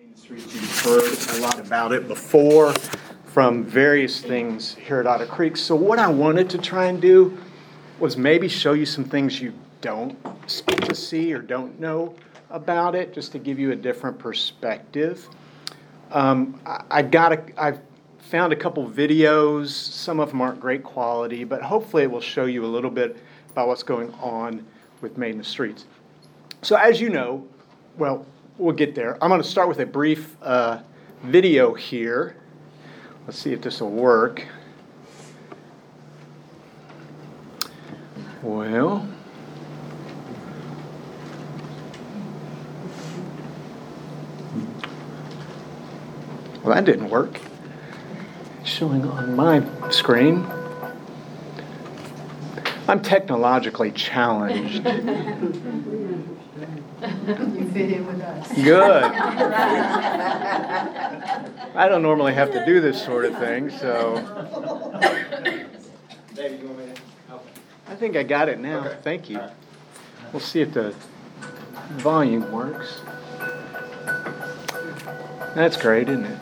Main Street, you've heard a lot about it before from various things here at Otter Creek. So what I wanted to try and do was maybe show you some things you don't expect to see or don't know about it, just to give you a different perspective. Um, I, I got a, I've found a couple videos. Some of them aren't great quality, but hopefully it will show you a little bit about what's going on with the Streets. So as you know, well, we'll get there. I'm going to start with a brief uh, video here. Let's see if this will work. Well, well, that didn't work. Showing on my screen. I'm technologically challenged. You fit in with us. Good. I don't normally have to do this sort of thing, so David, you want me to help? I think I got it now. Okay. Thank you. All right. We'll see if the volume works. That's great, isn't it?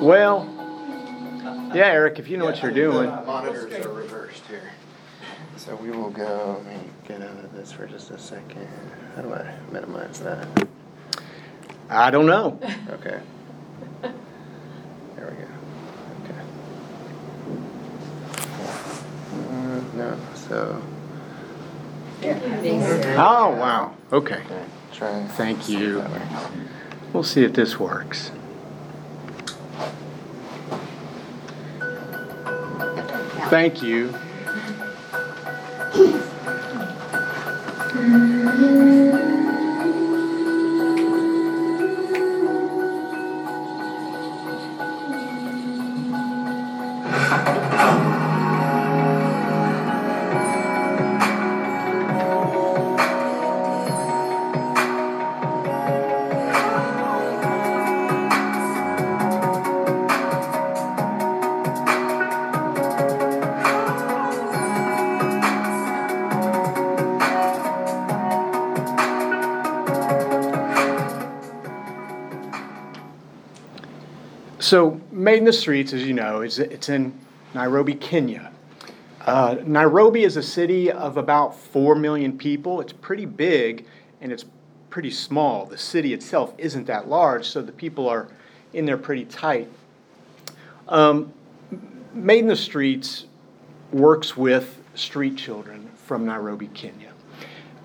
Well, yeah, Eric, if you know what you're doing. The Monitors are reversed here. So we will go, let me get out of this for just a second. How do I minimize that? I don't know. Okay. There we go. Okay. Uh, No, so. Oh, wow. Okay. Try. Thank you. We'll see if this works. Thank you. The Streets, as you know, is it's in Nairobi, Kenya. Uh, Nairobi is a city of about 4 million people. It's pretty big and it's pretty small. The city itself isn't that large, so the people are in there pretty tight. Um, Made in the Streets works with street children from Nairobi, Kenya.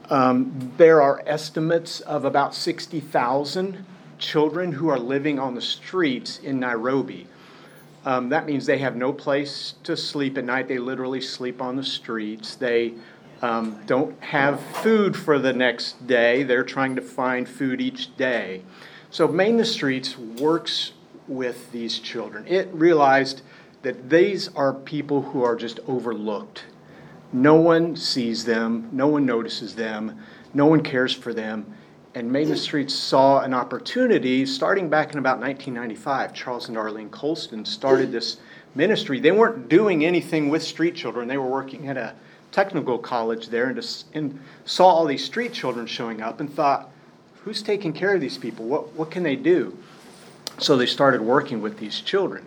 Um, there are estimates of about 60,000 children who are living on the streets in Nairobi. Um, that means they have no place to sleep at night. They literally sleep on the streets. They um, don't have food for the next day. They're trying to find food each day. So, Made in the Streets works with these children. It realized that these are people who are just overlooked. No one sees them, no one notices them, no one cares for them. And the Streets saw an opportunity starting back in about 1995. Charles and Arlene Colston started this ministry. They weren't doing anything with street children, they were working at a technical college there and, just, and saw all these street children showing up and thought, who's taking care of these people? What, what can they do? So they started working with these children.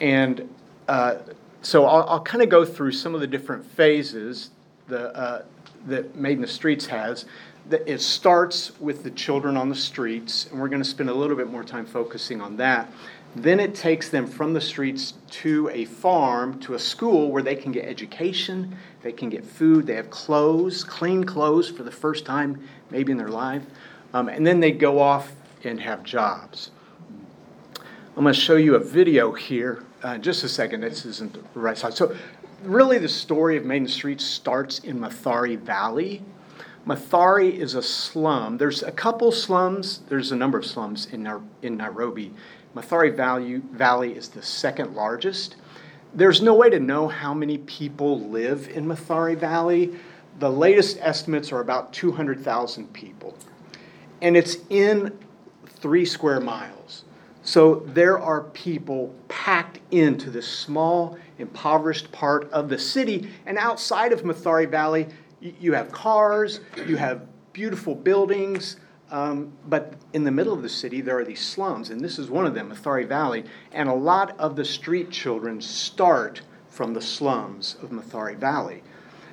And uh, so I'll, I'll kind of go through some of the different phases the, uh, that the Streets has. It starts with the children on the streets, and we're going to spend a little bit more time focusing on that. Then it takes them from the streets to a farm, to a school where they can get education, they can get food, they have clothes, clean clothes for the first time maybe in their life, um, and then they go off and have jobs. I'm going to show you a video here. Uh, just a second, this isn't the right side. So, really, the story of Main Street starts in Mathare Valley. Mathare is a slum. There's a couple slums, there's a number of slums in, in Nairobi. Mathare Valley, is the second largest. There's no way to know how many people live in Mathare Valley. The latest estimates are about 200,000 people. And it's in three square miles. So there are people packed into this small, impoverished part of the city. And outside of Mathare Valley, you have cars, you have beautiful buildings. Um, but in the middle of the city, there are these slums, and this is one of them, Mathare Valley. And a lot of the street children start from the slums of Mathare Valley.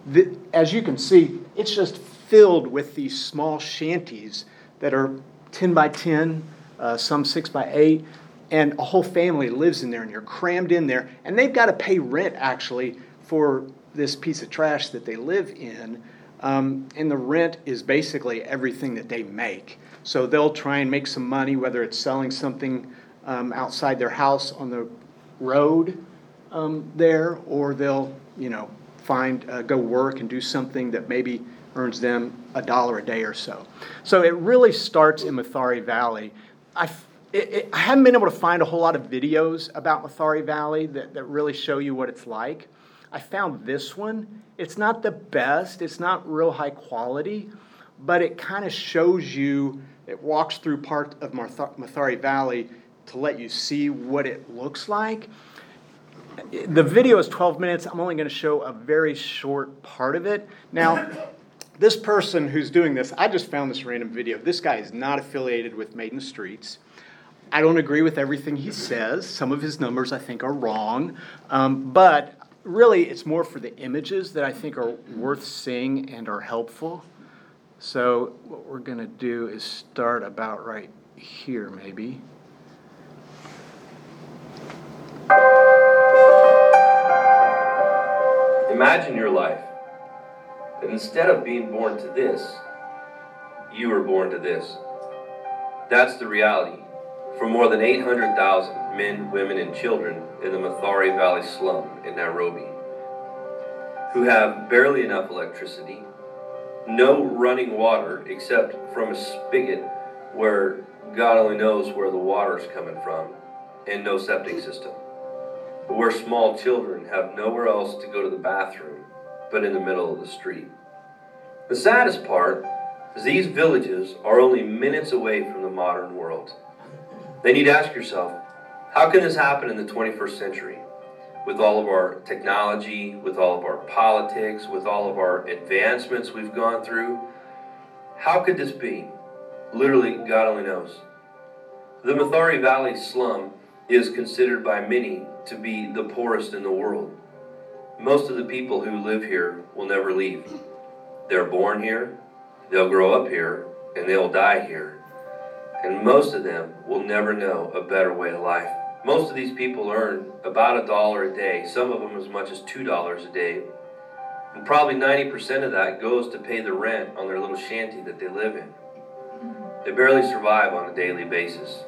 The, as you can see, it's just filled with these small shanties that are 10 by 10, uh, some 6 by 8, and a whole family lives in there, and you're crammed in there. And they've got to pay rent actually for this piece of trash that they live in. Um, and the rent is basically everything that they make. So they'll try and make some money, whether it's selling something um, outside their house on the road um, there, or they'll, you know, find, uh, go work and do something that maybe earns them a dollar a day or so. So it really starts in Mathare Valley. I, it, it, I haven't been able to find a whole lot of videos about Mathare Valley that, that really show you what it's like. I found this one. It's not the best, it's not real high quality, but it kind of shows you, it walks through part of Mathare Valley to let you see what it looks like. The video is 12 minutes. I'm only going to show a very short part of it. Now, this person who's doing this, I just found this random video. This guy is not affiliated with Maiden Streets. I don't agree with everything he says. Some of his numbers I think are wrong. Um, but really, it's more for the images that I think are worth seeing and are helpful. So, what we're going to do is start about right here, maybe. Imagine your life. That instead of being born to this, you were born to this. That's the reality for more than 800,000 men, women, and children in the Mathare Valley slum in Nairobi who have barely enough electricity, no running water except from a spigot where God only knows where the water's coming from, and no septic system where small children have nowhere else to go to the bathroom but in the middle of the street. The saddest part is these villages are only minutes away from the modern world. Then you'd ask yourself, how can this happen in the 21st century? With all of our technology, with all of our politics, with all of our advancements we've gone through, how could this be? Literally, God only knows. The Mathare Valley slum is considered by many to be the poorest in the world. Most of the people who live here will never leave. They're born here, they'll grow up here, and they'll die here. And most of them will never know a better way of life. Most of these people earn about a dollar a day, some of them as much as two dollars a day. And probably 90% of that goes to pay the rent on their little shanty that they live in. They barely survive on a daily basis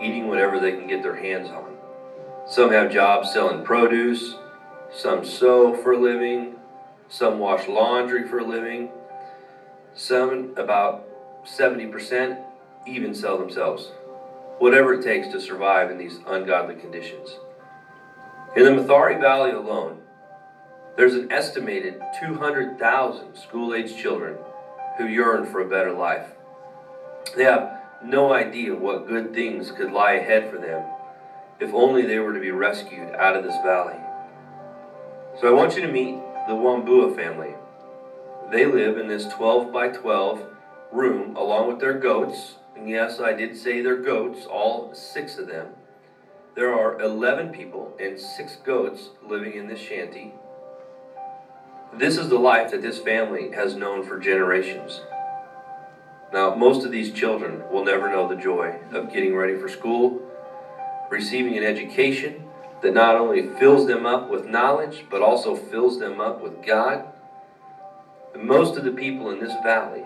eating whatever they can get their hands on. Some have jobs selling produce, some sew for a living, some wash laundry for a living, some, about 70%, even sell themselves. Whatever it takes to survive in these ungodly conditions. In the Mathare Valley alone, there's an estimated 200,000 school aged children who yearn for a better life. They have no idea what good things could lie ahead for them if only they were to be rescued out of this valley. So I want you to meet the Wambua family. They live in this 12 by 12 room along with their goats. And yes, I did say they're goats, all six of them. There are 11 people and six goats living in this shanty. This is the life that this family has known for generations. Now, most of these children will never know the joy of getting ready for school, receiving an education that not only fills them up with knowledge, but also fills them up with God. And most of the people in this valley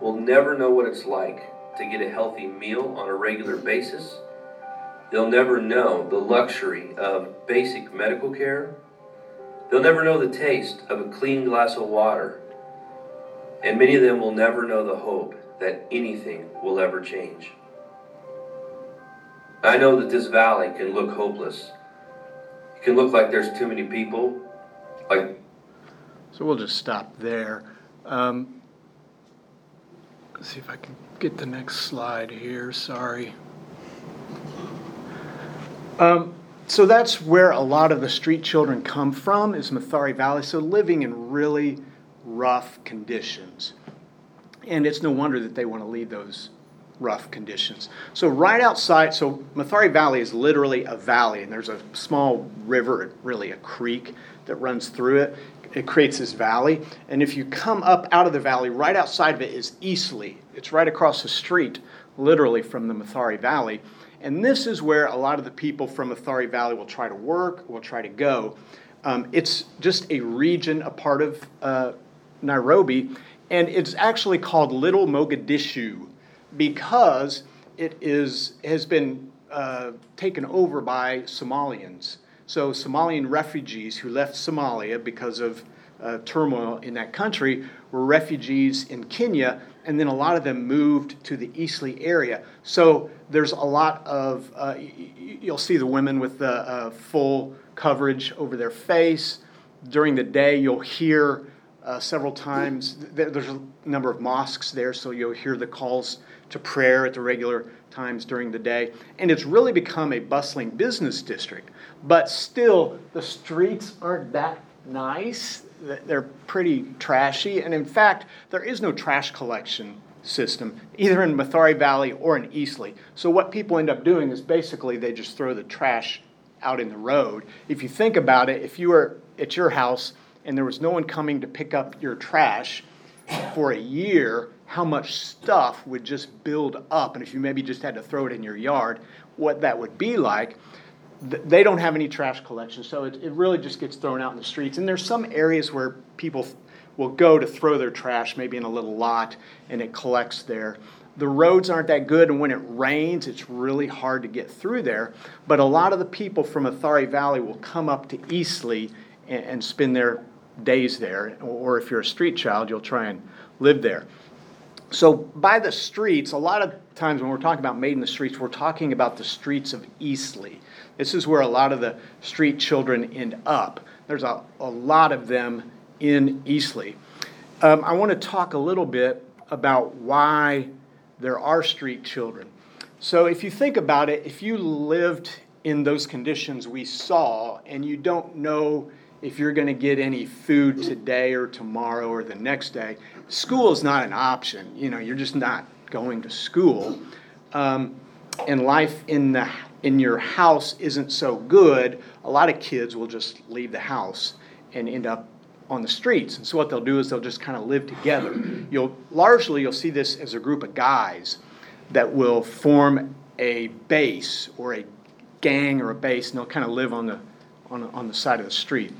will never know what it's like to get a healthy meal on a regular basis. They'll never know the luxury of basic medical care. They'll never know the taste of a clean glass of water. And many of them will never know the hope that anything will ever change. I know that this valley can look hopeless. It can look like there's too many people. Like, So we'll just stop there. Um, let's see if I can get the next slide here. Sorry. Um, so that's where a lot of the street children come from is Mathare Valley. So living in really rough conditions. And it's no wonder that they want to leave those rough conditions. So right outside, so Mathare Valley is literally a valley, and there's a small river, really a creek, that runs through it. It creates this valley, and if you come up out of the valley, right outside of it is Eastleigh. It's right across the street, literally from the Mathare Valley. And this is where a lot of the people from Mathare Valley will try to work, will try to go. Um, it's just a region, a part of uh, Nairobi, and it's actually called Little Mogadishu because it is has been uh, taken over by Somalians. So Somalian refugees who left Somalia because of uh, turmoil in that country were refugees in Kenya, and then a lot of them moved to the Eastleigh area. So there's a lot of uh, you'll see the women with the uh, full coverage over their face. During the day, you'll hear uh, several times. There's a number of mosques there, so you'll hear the calls to prayer at the regular times during the day. And it's really become a bustling business district. But still, the streets aren't that nice. They're pretty trashy. And in fact, there is no trash collection system, either in Mathare Valley or in Eastleigh. So what people end up doing is basically they just throw the trash out in the road. If you think about it, if you were at your house and there was no one coming to pick up your trash for a year, how much stuff would just build up. And if you maybe just had to throw it in your yard, what that would be like. They don't have any trash collection, so it, it really just gets thrown out in the streets. And there's some areas where people will go to throw their trash, maybe in a little lot, and it collects there. The roads aren't that good, and when it rains, it's really hard to get through there. But a lot of the people from Mathare Valley will come up to Eastleigh and, and spend their days there. Or if you're a street child, you'll try and live there. So, by the streets, a lot of times when we're talking about made in the streets, we're talking about the streets of Eastleigh. This is where a lot of the street children end up. There's a, a lot of them in Eastleigh. Um, I want to talk a little bit about why there are street children. So, if you think about it, if you lived in those conditions we saw and you don't know if you're going to get any food today or tomorrow or the next day, school is not an option. You know, you're just not going to school. Um, and life in the in your house isn't so good. A lot of kids will just leave the house and end up on the streets. And so what they'll do is they'll just kind of live together. You'll largely you'll see this as a group of guys that will form a base or a gang or a base, and they'll kind of live on the on, on the side of the street.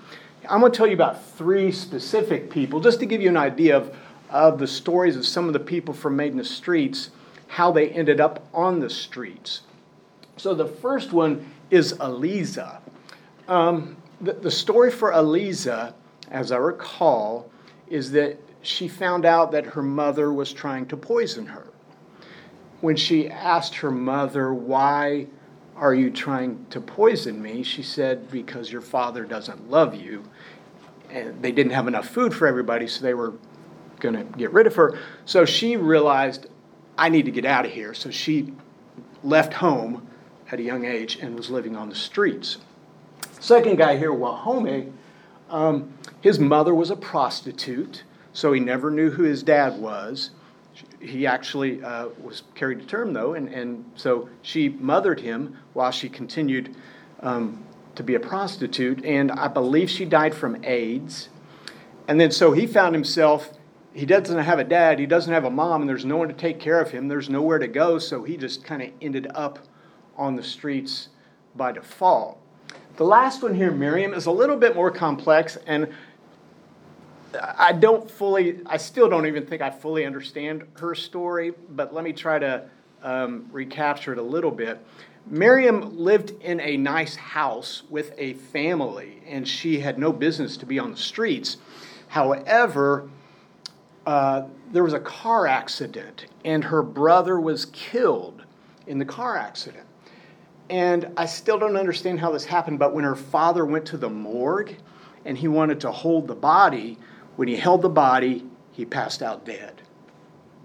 I'm going to tell you about three specific people, just to give you an idea of, of the stories of some of the people from Made in the Streets, how they ended up on the streets. So the first one is Eliza. Um, the, the story for Eliza, as I recall, is that she found out that her mother was trying to poison her. When she asked her mother why are you trying to poison me? She said, Because your father doesn't love you. And they didn't have enough food for everybody, so they were going to get rid of her. So she realized, I need to get out of here. So she left home at a young age and was living on the streets. Second guy here, Wahome, um, his mother was a prostitute, so he never knew who his dad was he actually uh, was carried to term, though, and, and so she mothered him while she continued um, to be a prostitute, and I believe she died from AIDS. And then so he found himself, he doesn't have a dad, he doesn't have a mom, and there's no one to take care of him, there's nowhere to go, so he just kind of ended up on the streets by default. The last one here, Miriam, is a little bit more complex, and I don't fully, I still don't even think I fully understand her story, but let me try to um, recapture it a little bit. Miriam lived in a nice house with a family, and she had no business to be on the streets. However, uh, there was a car accident, and her brother was killed in the car accident. And I still don't understand how this happened, but when her father went to the morgue and he wanted to hold the body, when he held the body, he passed out dead.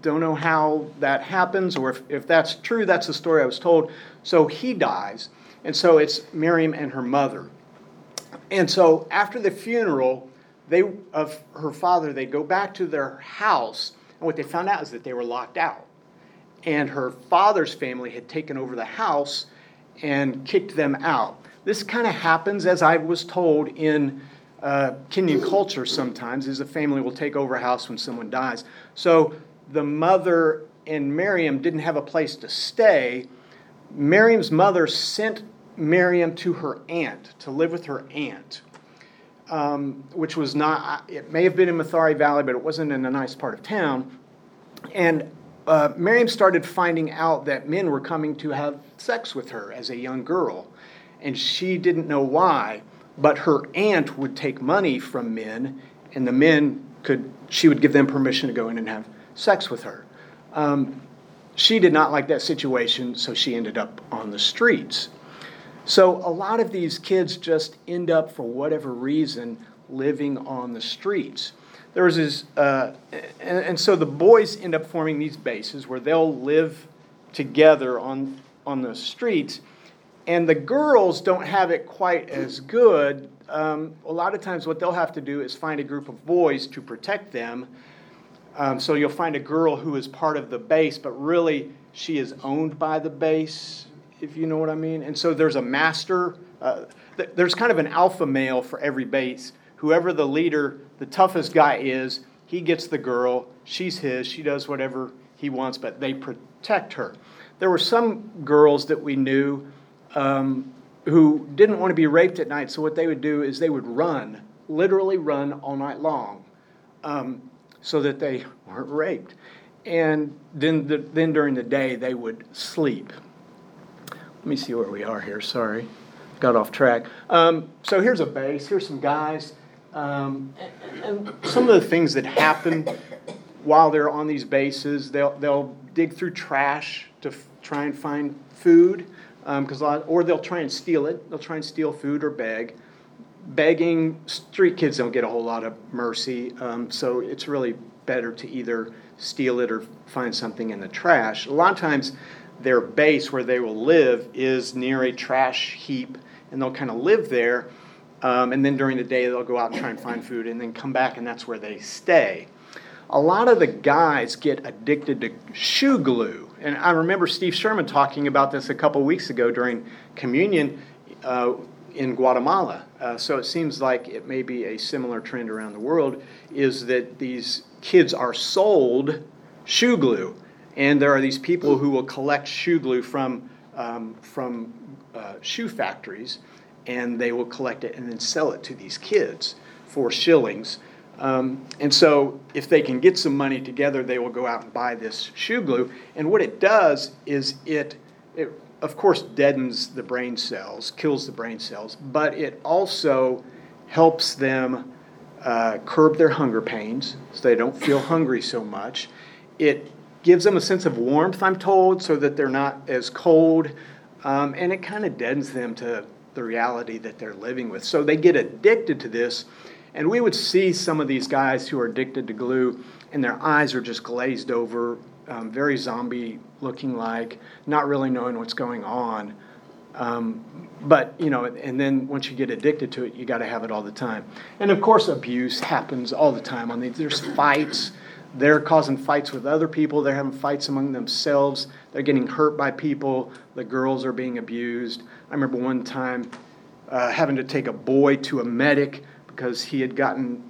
Don't know how that happens, or if, if that's true, that's the story I was told. So he dies. And so it's Miriam and her mother. And so after the funeral, they of her father, they go back to their house, and what they found out is that they were locked out. And her father's family had taken over the house and kicked them out. This kind of happens, as I was told, in uh, Kenyan culture sometimes, is a family will take over a house when someone dies. So the mother and Miriam didn't have a place to stay. Miriam's mother sent Miriam to her aunt to live with her aunt, um, which was not, it may have been in Mathare Valley, but it wasn't in a nice part of town. And uh, Miriam started finding out that men were coming to have sex with her as a young girl. And she didn't know why, but her aunt would take money from men, and the men could, she would give them permission to go in and have sex with her. Um, she did not like that situation, so she ended up on the streets. So a lot of these kids just end up, for whatever reason, living on the streets. There was this, uh, and, and so the boys end up forming these bases where they'll live together on on the streets, and the girls don't have it quite as good. Um, a lot of times, what they'll have to do is find a group of boys to protect them. Um, so you'll find a girl who is part of the base, but really she is owned by the base, if you know what I mean. And so there's a master. Uh, th- there's kind of an alpha male for every base. Whoever the leader, the toughest guy is, he gets the girl. She's his. She does whatever he wants, but they protect her. There were some girls that we knew um, who didn't want to be raped at night, so what they would do is they would run, literally run all night long. Um, so that they weren't raped. And then, the, then during the day, they would sleep. Let me see where we are here. Sorry, got off track. Um, so here's a base. Here's some guys. Um, and, some of the things that happen while they're on these bases, they'll, they'll dig through trash to f- try and find food, because or they'll try and steal it. They'll try and steal food or beg begging street kids don't get a whole lot of mercy um, so it's really better to either steal it or find something in the trash a lot of times their base where they will live is near a trash heap and they'll kind of live there um, and then during the day they'll go out and try and find food and then come back and that's where they stay a lot of the guys get addicted to shoe glue and i remember steve sherman talking about this a couple weeks ago during communion uh, in Guatemala. Uh, so it seems like it may be a similar trend around the world is that these kids are sold shoe glue. And there are these people who will collect shoe glue from, um, from uh, shoe factories and they will collect it and then sell it to these kids for shillings. Um, and so, if they can get some money together, they will go out and buy this shoe glue. And what it does is it, it of course, deadens the brain cells, kills the brain cells, but it also helps them uh, curb their hunger pains so they don't feel hungry so much. It gives them a sense of warmth, I'm told, so that they're not as cold, um, and it kind of deadens them to the reality that they're living with. So they get addicted to this, and we would see some of these guys who are addicted to glue, and their eyes are just glazed over um, very zombie looking like, not really knowing what's going on. Um, but you know, and then once you get addicted to it, you got to have it all the time. And of course, abuse happens all the time. On these, there's fights. They're causing fights with other people. They're having fights among themselves. They're getting hurt by people. The girls are being abused. I remember one time uh, having to take a boy to a medic because he had gotten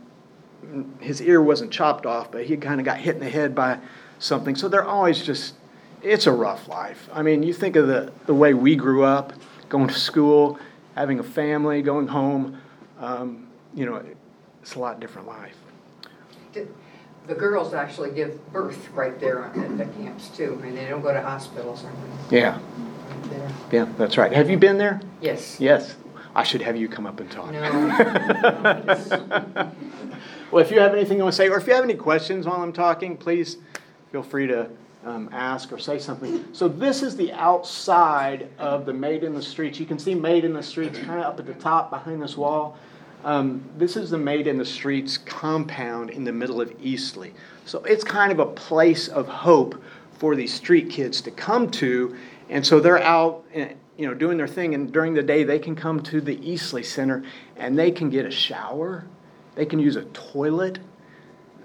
his ear wasn't chopped off, but he kind of got hit in the head by something. So they're always just, it's a rough life. I mean, you think of the, the way we grew up, going to school, having a family, going home, um, you know, it's a lot different life. The girls actually give birth right there at the camps too. I mean, they don't go to hospitals or anything. Yeah, there. yeah, that's right. Have you been there? Yes. Yes. I should have you come up and talk. No. Well, if you have anything you want to say, or if you have any questions while I'm talking, please feel free to um, ask or say something. So this is the outside of the Made in the Streets. You can see Made in the Streets kind of up at the top behind this wall. Um, this is the Made in the Streets compound in the middle of Eastleigh. So it's kind of a place of hope for these street kids to come to. And so they're out you know, doing their thing, and during the day, they can come to the Eastleigh Center and they can get a shower, they can use a toilet,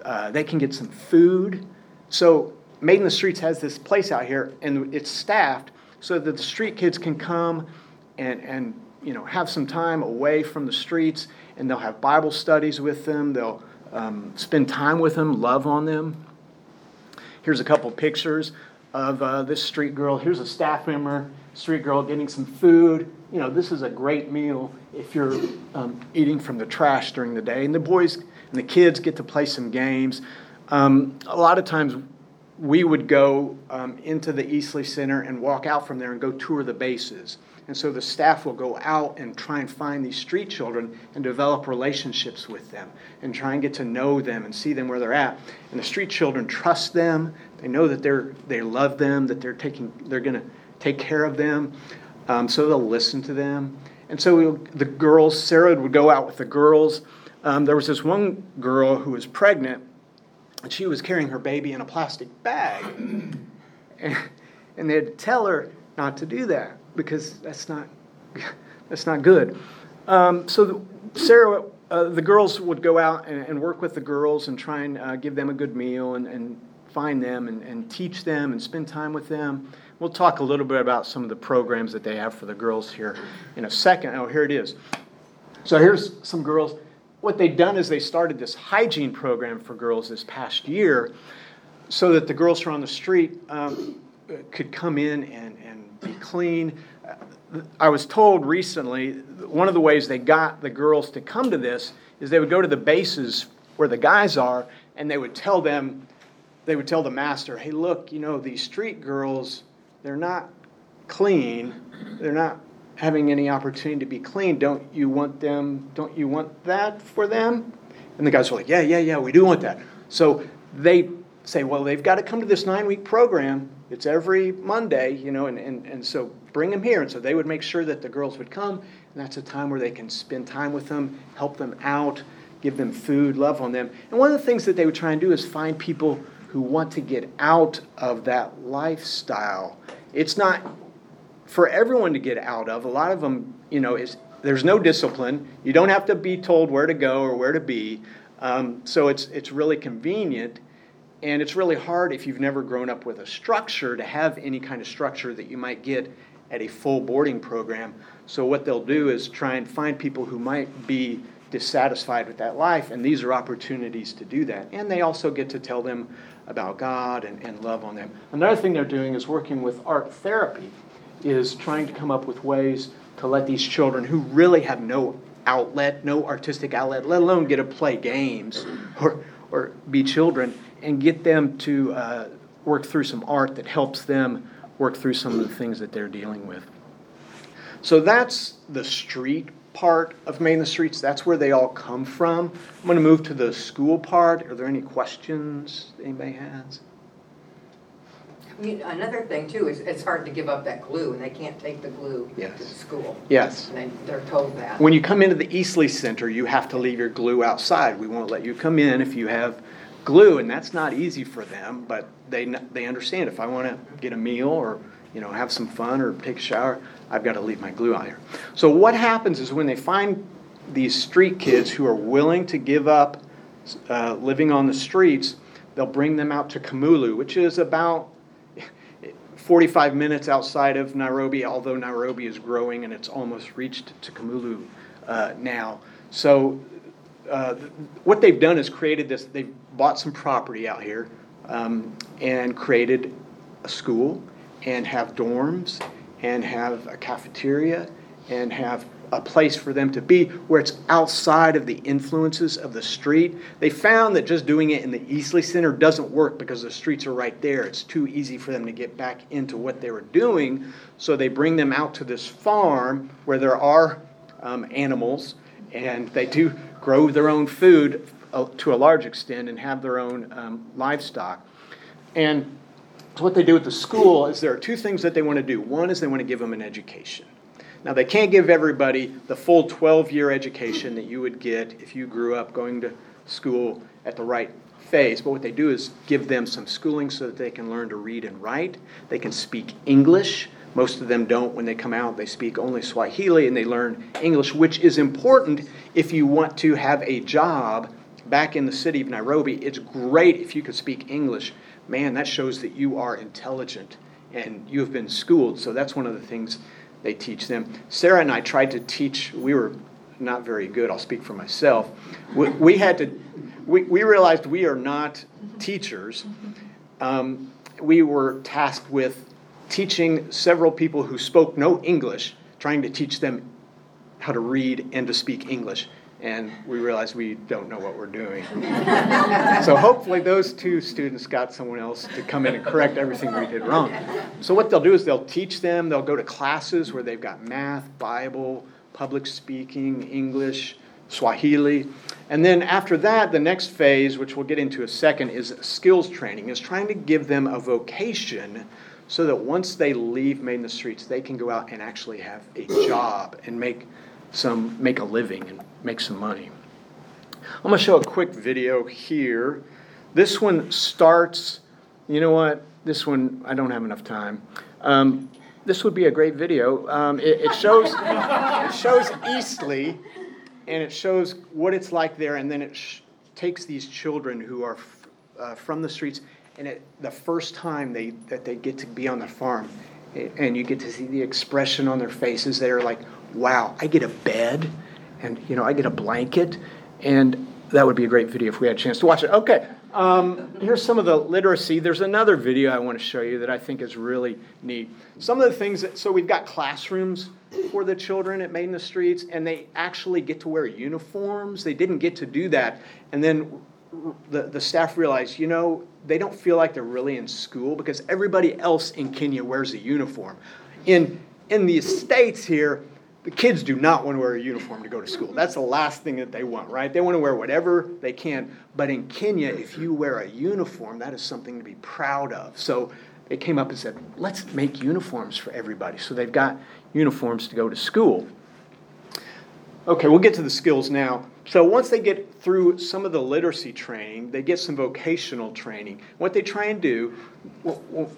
uh, they can get some food. So, Made in the Streets has this place out here, and it's staffed so that the street kids can come and, and you know, have some time away from the streets, and they'll have Bible studies with them, they'll um, spend time with them, love on them. Here's a couple pictures of uh, this street girl. Here's a staff member, street girl, getting some food. You know, this is a great meal if you're um, eating from the trash during the day. And the boys and the kids get to play some games. Um, a lot of times we would go um, into the Eastleigh Center and walk out from there and go tour the bases. And so the staff will go out and try and find these street children and develop relationships with them and try and get to know them and see them where they're at. And the street children trust them. They know that they're they love them, that they're taking they're going to take care of them. Um, so they'll listen to them. And so we'll, the girls, Sarah would go out with the girls. Um, there was this one girl who was pregnant, and she was carrying her baby in a plastic bag. And, and they'd tell her not to do that because that's not that's not good. Um, so the, Sarah, uh, the girls would go out and, and, work with the girls and try and uh, give them a good meal and, and find them and, and, teach them and spend time with them. We'll talk a little bit about some of the programs that they have for the girls here in a second. Oh, here it is. So here's some girls. What they've done is they started this hygiene program for girls this past year so that the girls who are on the street um, could come in and, and be clean. I was told recently one of the ways they got the girls to come to this is they would go to the bases where the guys are and they would tell them, they would tell the master, hey, look, you know, these street girls, they're not clean. They're not having any opportunity to be clean. Don't you want them, don't you want that for them? And the guys were like, yeah, yeah, yeah, we do want that. So they say, well, they've got to come to this nine week program. It's every Monday, you know, and, and, and so bring them here. And so they would make sure that the girls would come, and that's a time where they can spend time with them, help them out, give them food, love on them. And one of the things that they would try and do is find people who want to get out of that lifestyle. It's not for everyone to get out of. A lot of them, you know, is there's no discipline. You don't have to be told where to go or where to be. Um, so it's it's really convenient and it's really hard if you've never grown up with a structure to have any kind of structure that you might get at a full boarding program. So, what they'll do is try and find people who might be dissatisfied with that life, and these are opportunities to do that. And they also get to tell them about God and, and love on them. Another thing they're doing is working with art therapy, is trying to come up with ways to let these children who really have no outlet, no artistic outlet, let alone get to play games or, or be children, and get them to uh, work through some art that helps them work through some of the things that they're dealing with. So that's the street part of Made in the Streets. That's where they all come from. I'm going to move to the school part. Are there any questions anybody has? I mean, another thing too is it's hard to give up that glue, and they can't take the glue Yes. to school. Yes. And they, they're told that. When you come into the Eastleigh Center, you have to leave your glue outside. We won't let you come in if you have glue, and that's not easy for them, but they, they understand if I want to get a meal or you know have some fun or take a shower, I've got to leave my glue out here. So what happens is when they find these street kids who are willing to give up uh, living on the streets, they'll bring them out to Kamulu, which is about 45 minutes outside of Nairobi, although Nairobi is growing and it's almost reached to Kamulu uh, now. So uh, what they've done is created this, they've bought some property out here um, and created a school and have dorms and have a cafeteria and have a place for them to be where it's outside of the influences of the street. They found that just doing it in the Eastleigh Center doesn't work because the streets are right there. It's too easy for them to get back into what they were doing. So they bring them out to this farm where there are um, animals and they do grow their own food to a large extent and have their own um, livestock. And so what they do at the school is there are two things that they want to do. One is they want to give them an education. Now, they can't give everybody the full 12 year education that you would get if you grew up going to school at the right phase, but what they do is give them some schooling so that they can learn to read and write. They can speak English Most of them don't when they come out. They speak only Swahili and they learn English, which is important if you want to have a job back in the city of Nairobi. It's great if you can speak English. Man, that shows that you are intelligent and you have been schooled. So that's one of the things they teach them. Sarah and I tried to teach, we were not very good, I'll speak for myself. We, we had to, we, we realized we are not teachers. Um, we were tasked with teaching several people who spoke no English, trying to teach them how to read and to speak English. And we realize we don't know what we're doing. so hopefully those two students got someone else to come in and correct everything we did wrong. So what they'll do is they'll teach them, they'll go to classes where they've got math, Bible, public speaking, English, Swahili. And then after that, the next phase, which we'll get into a second, is skills training, is trying to give them a vocation so that once they leave Made in the Streets, they can go out and actually have a job and make some make a living and make some money. I'm going to show a quick video here. This one starts, you know what? This one, I don't have enough time. Um, this would be a great video. Um, it, it, shows, it shows Eastleigh, and it shows what it's like there, and then it sh- takes these children who are f- uh, from the streets, and it, the first time they, that they get to be on the farm, and you get to see the expression on their faces. They're like, wow, I get a bed and you know I get a blanket, and that would be a great video if we had a chance to watch it. Okay, um, here's some of the literacy. There's another video I want to show you that I think is really neat. Some of the things that so we've got classrooms for the children at Made in the Streets, and they actually get to wear uniforms. They didn't get to do that, and then the, the staff realized, you know, they don't feel like they're really in school because everybody else in Kenya wears a uniform. In in the states here, the kids do not want to wear a uniform to go to school. That's the last thing that they want, right? They want to wear whatever they can. But in Kenya, if you wear a uniform, that is something to be proud of. So they came up and said, let's make uniforms for everybody. So they've got uniforms to go to school. Okay, we'll get to the skills now. So once they get through some of the literacy training, they get some vocational training. What they try and do,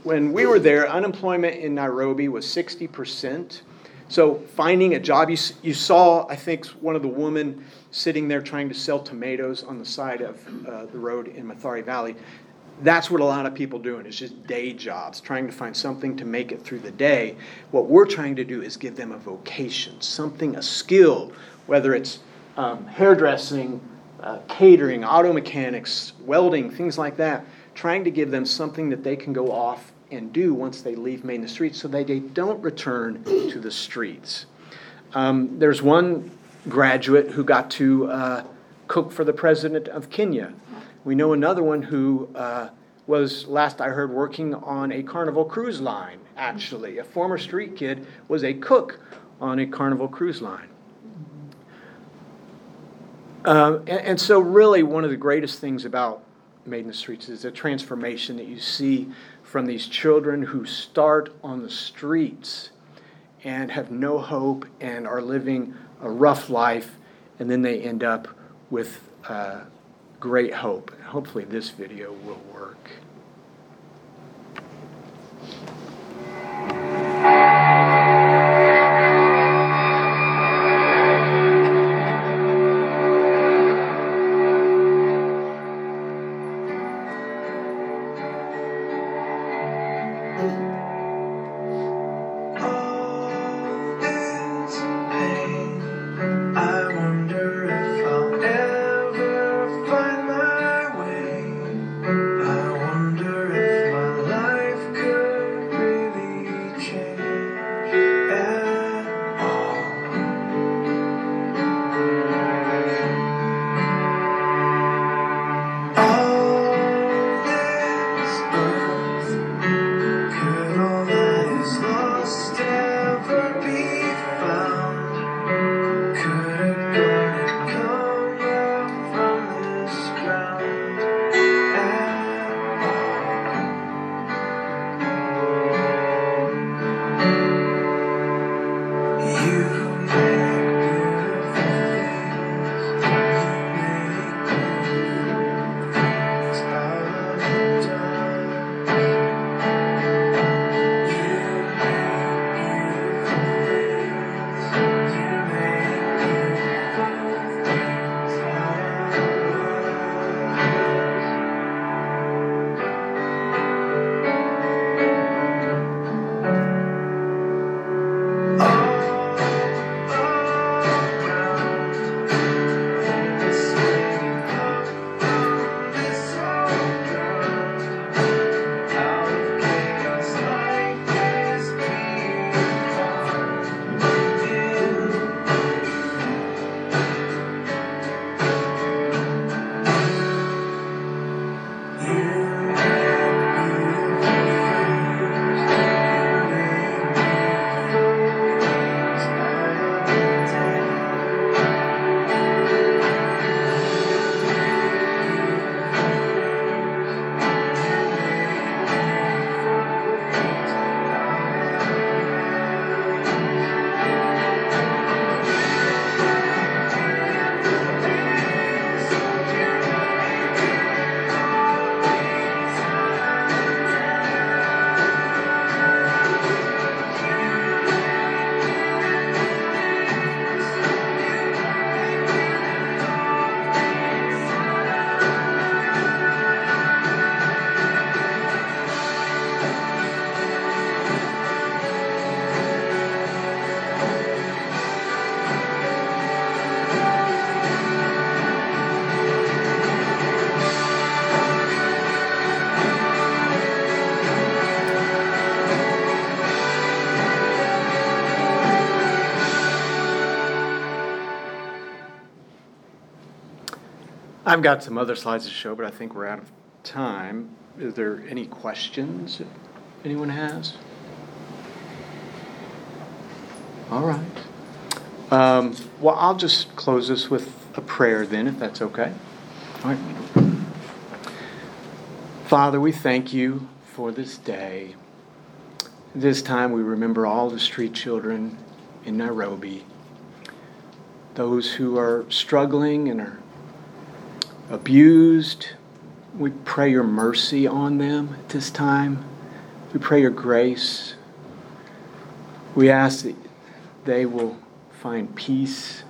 when we were there, unemployment in Nairobi was 60%. So finding a job, you, you saw, I think, one of the women sitting there trying to sell tomatoes on the side of uh, the road in Mathare Valley. That's what a lot of people doing is just day jobs, trying to find something to make it through the day. What we're trying to do is give them a vocation, something, a skill, whether it's um, hairdressing, uh, catering, auto mechanics, welding, things like that. Trying to give them something that they can go off and do once they leave Made in the Streets so that they don't return to the streets. Um, there's one graduate who got to uh, cook for the president of Kenya. We know another one who uh, was, last I heard, working on a Carnival cruise line, actually. A former street kid was a cook on a Carnival cruise line. Uh, and, and so, really, one of the greatest things about Made in the Streets is the transformation that you see from these children who start on the streets and have no hope and are living a rough life, and then they end up with uh, great hope. Hopefully, this video will work. I've got some other slides to show, but I think we're out of time. Is there any questions anyone has? All right. Um, Well, I'll just close this with a prayer then, if that's okay. All right. Father, we thank you for this day. This time we remember all the street children in Nairobi, those who are struggling and are abused. We pray your mercy on them at this time. We pray your grace. We ask that they will find peace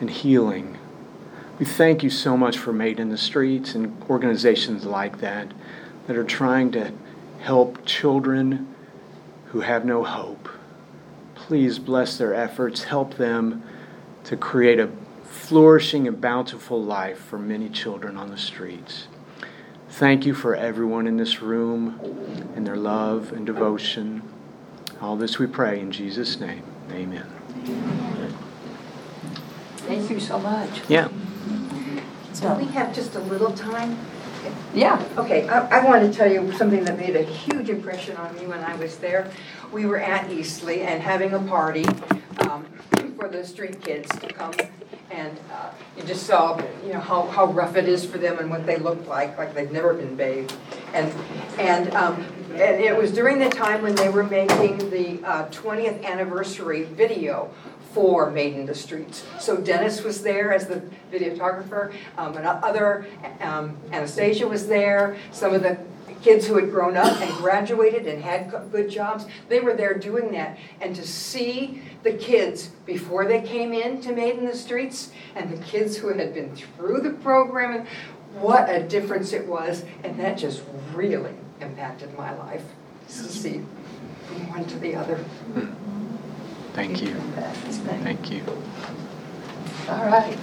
and healing. We thank you so much for Made in the Streets and organizations like that that are trying to help children who have no hope. Please bless their efforts, help them to create a flourishing and bountiful life for many children on the streets. Thank you for everyone in this room and their love and devotion. All this we pray in Jesus' name. Amen. Thank you so much. Yeah. So we have just a little time? Yeah. Okay, I, I want to tell you something that made a huge impression on me when I was there. We were at Eastleigh and having a party um, for the street kids to come. And uh, you just saw, you know, how, how rough it is for them and what they look like, like they've never been bathed. And, and, um, and it was during the time when they were making the uh, 20th anniversary video for Made in the Streets. So Dennis was there as the videographer, um, and other, um, Anastasia was there, some of the kids who had grown up and graduated and had good jobs, they were there doing that. And to see the kids before they came in to Made in the Streets, and the kids who had been through the program, what a difference it was, and that just really impacted my life, to see from one to the other. Hmm. Thank you. Thank you. All right.